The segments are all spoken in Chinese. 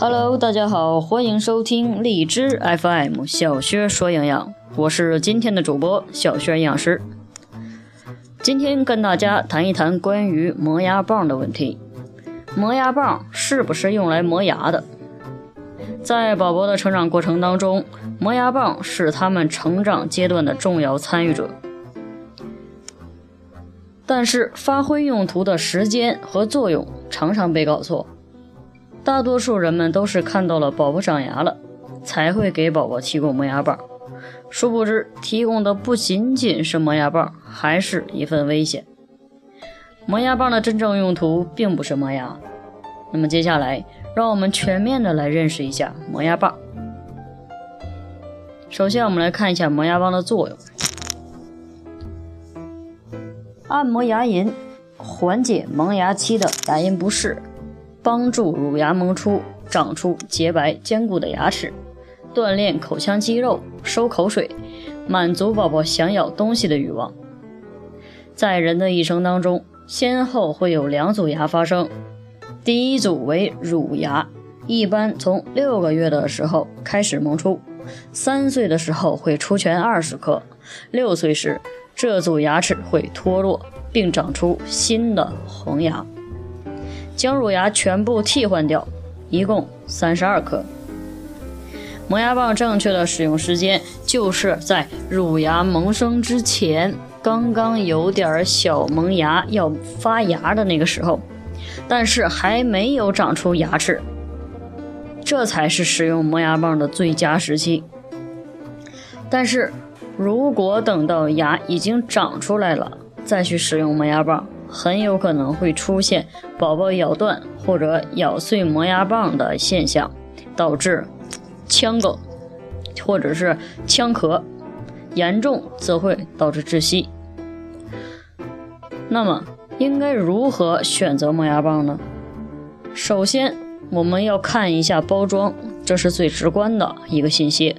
Hello，大家好，欢迎收听荔枝 FM 小薛说营养，我是今天的主播小薛营养师。今天跟大家谈一谈关于磨牙棒的问题。磨牙棒是不是用来磨牙的？在宝宝的成长过程当中，磨牙棒是他们成长阶段的重要参与者。但是发挥用途的时间和作用常常被搞错。大多数人们都是看到了宝宝长牙了，才会给宝宝提供磨牙棒。殊不知，提供的不仅仅是磨牙棒，还是一份危险。磨牙棒的真正用途并不是磨牙。那么接下来，让我们全面的来认识一下磨牙棒。首先，我们来看一下磨牙棒的作用：按摩牙龈，缓解萌芽期的牙龈不适。帮助乳牙萌出，长出洁白坚固的牙齿，锻炼口腔肌肉，收口水，满足宝宝想咬东西的欲望。在人的一生当中，先后会有两组牙发生，第一组为乳牙，一般从六个月的时候开始萌出，三岁的时候会出全二十颗，六岁时这组牙齿会脱落，并长出新的红牙。将乳牙全部替换掉，一共三十二颗。磨牙棒正确的使用时间就是在乳牙萌生之前，刚刚有点小萌芽要发芽的那个时候，但是还没有长出牙齿，这才是使用磨牙棒的最佳时期。但是如果等到牙已经长出来了，再去使用磨牙棒。很有可能会出现宝宝咬断或者咬碎磨牙棒的现象，导致呛梗或者是呛咳，严重则会导致窒息。那么应该如何选择磨牙棒呢？首先我们要看一下包装，这是最直观的一个信息。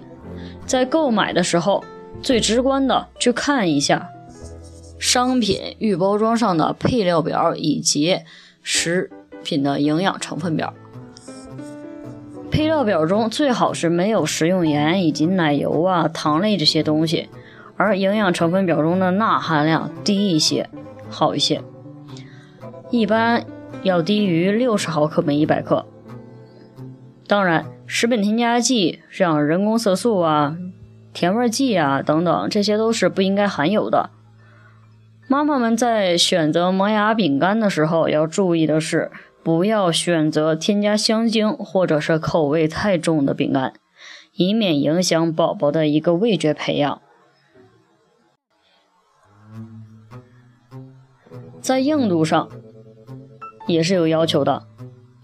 在购买的时候，最直观的去看一下。商品预包装上的配料表以及食品的营养成分表，配料表中最好是没有食用盐以及奶油啊、糖类这些东西，而营养成分表中的钠含量低一些，好一些，一般要低于六十毫克每一百克。当然，食品添加剂像人工色素啊、甜味剂啊等等，这些都是不应该含有的。妈妈们在选择磨牙饼干的时候，要注意的是，不要选择添加香精或者是口味太重的饼干，以免影响宝宝的一个味觉培养。在硬度上也是有要求的，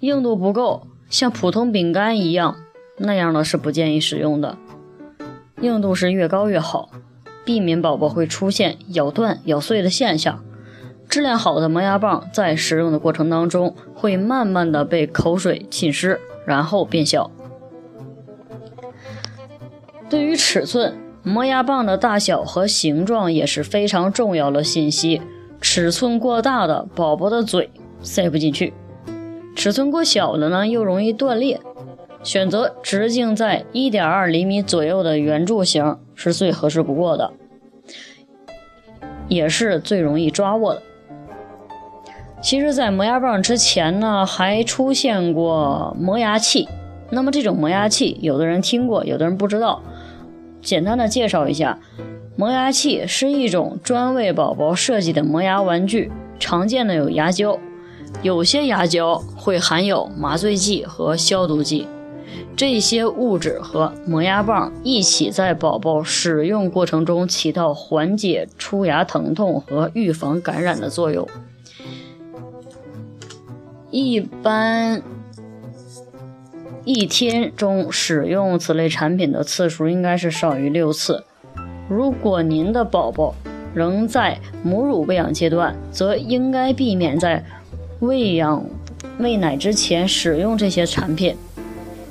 硬度不够，像普通饼干一样那样的是不建议使用的，硬度是越高越好。避免宝宝会出现咬断、咬碎的现象。质量好的磨牙棒在使用的过程当中，会慢慢的被口水浸湿，然后变小。对于尺寸，磨牙棒的大小和形状也是非常重要的信息。尺寸过大的，宝宝的嘴塞不进去；尺寸过小的呢，又容易断裂。选择直径在一点二厘米左右的圆柱形是最合适不过的，也是最容易抓握的。其实，在磨牙棒之前呢，还出现过磨牙器。那么，这种磨牙器，有的人听过，有的人不知道。简单的介绍一下，磨牙器是一种专为宝宝设计的磨牙玩具，常见的有牙胶，有些牙胶会含有麻醉剂和消毒剂。这些物质和磨牙棒一起在宝宝使用过程中起到缓解出牙疼痛和预防感染的作用。一般一天中使用此类产品的次数应该是少于六次。如果您的宝宝仍在母乳喂养阶段，则应该避免在喂养喂奶之前使用这些产品。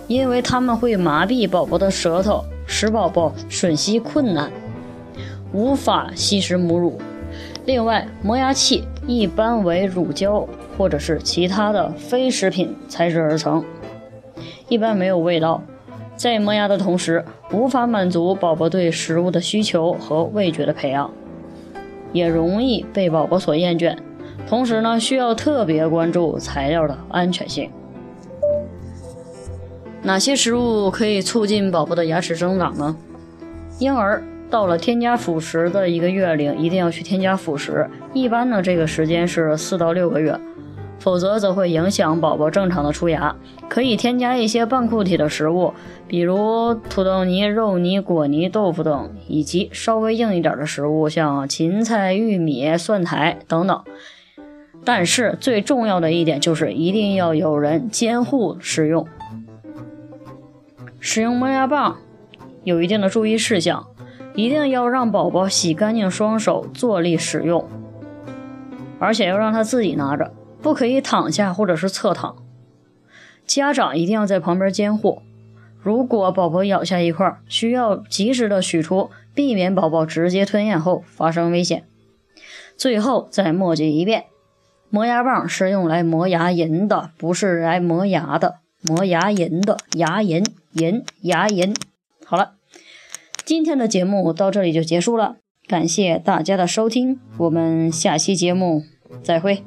因为它们会麻痹宝宝的舌头，使宝宝吮吸困难，无法吸食母乳。另外，磨牙器一般为乳胶或者是其他的非食品材质而成，一般没有味道，在磨牙的同时，无法满足宝宝对食物的需求和味觉的培养，也容易被宝宝所厌倦。同时呢，需要特别关注材料的安全性。哪些食物可以促进宝宝的牙齿生长呢？婴儿到了添加辅食的一个月龄，一定要去添加辅食。一般呢，这个时间是四到六个月，否则则会影响宝宝正常的出牙。可以添加一些半固体的食物，比如土豆泥、肉泥、果泥、豆腐等，以及稍微硬一点的食物，像芹菜、玉米、蒜苔等等。但是最重要的一点就是一定要有人监护使用。使用磨牙棒有一定的注意事项，一定要让宝宝洗干净双手，坐立使用，而且要让他自己拿着，不可以躺下或者是侧躺。家长一定要在旁边监护。如果宝宝咬下一块，需要及时的取出，避免宝宝直接吞咽后发生危险。最后再墨迹一遍。磨牙棒是用来磨牙龈的，不是来磨牙的。磨牙龈的牙龈龈牙龈。好了，今天的节目到这里就结束了，感谢大家的收听，我们下期节目再会。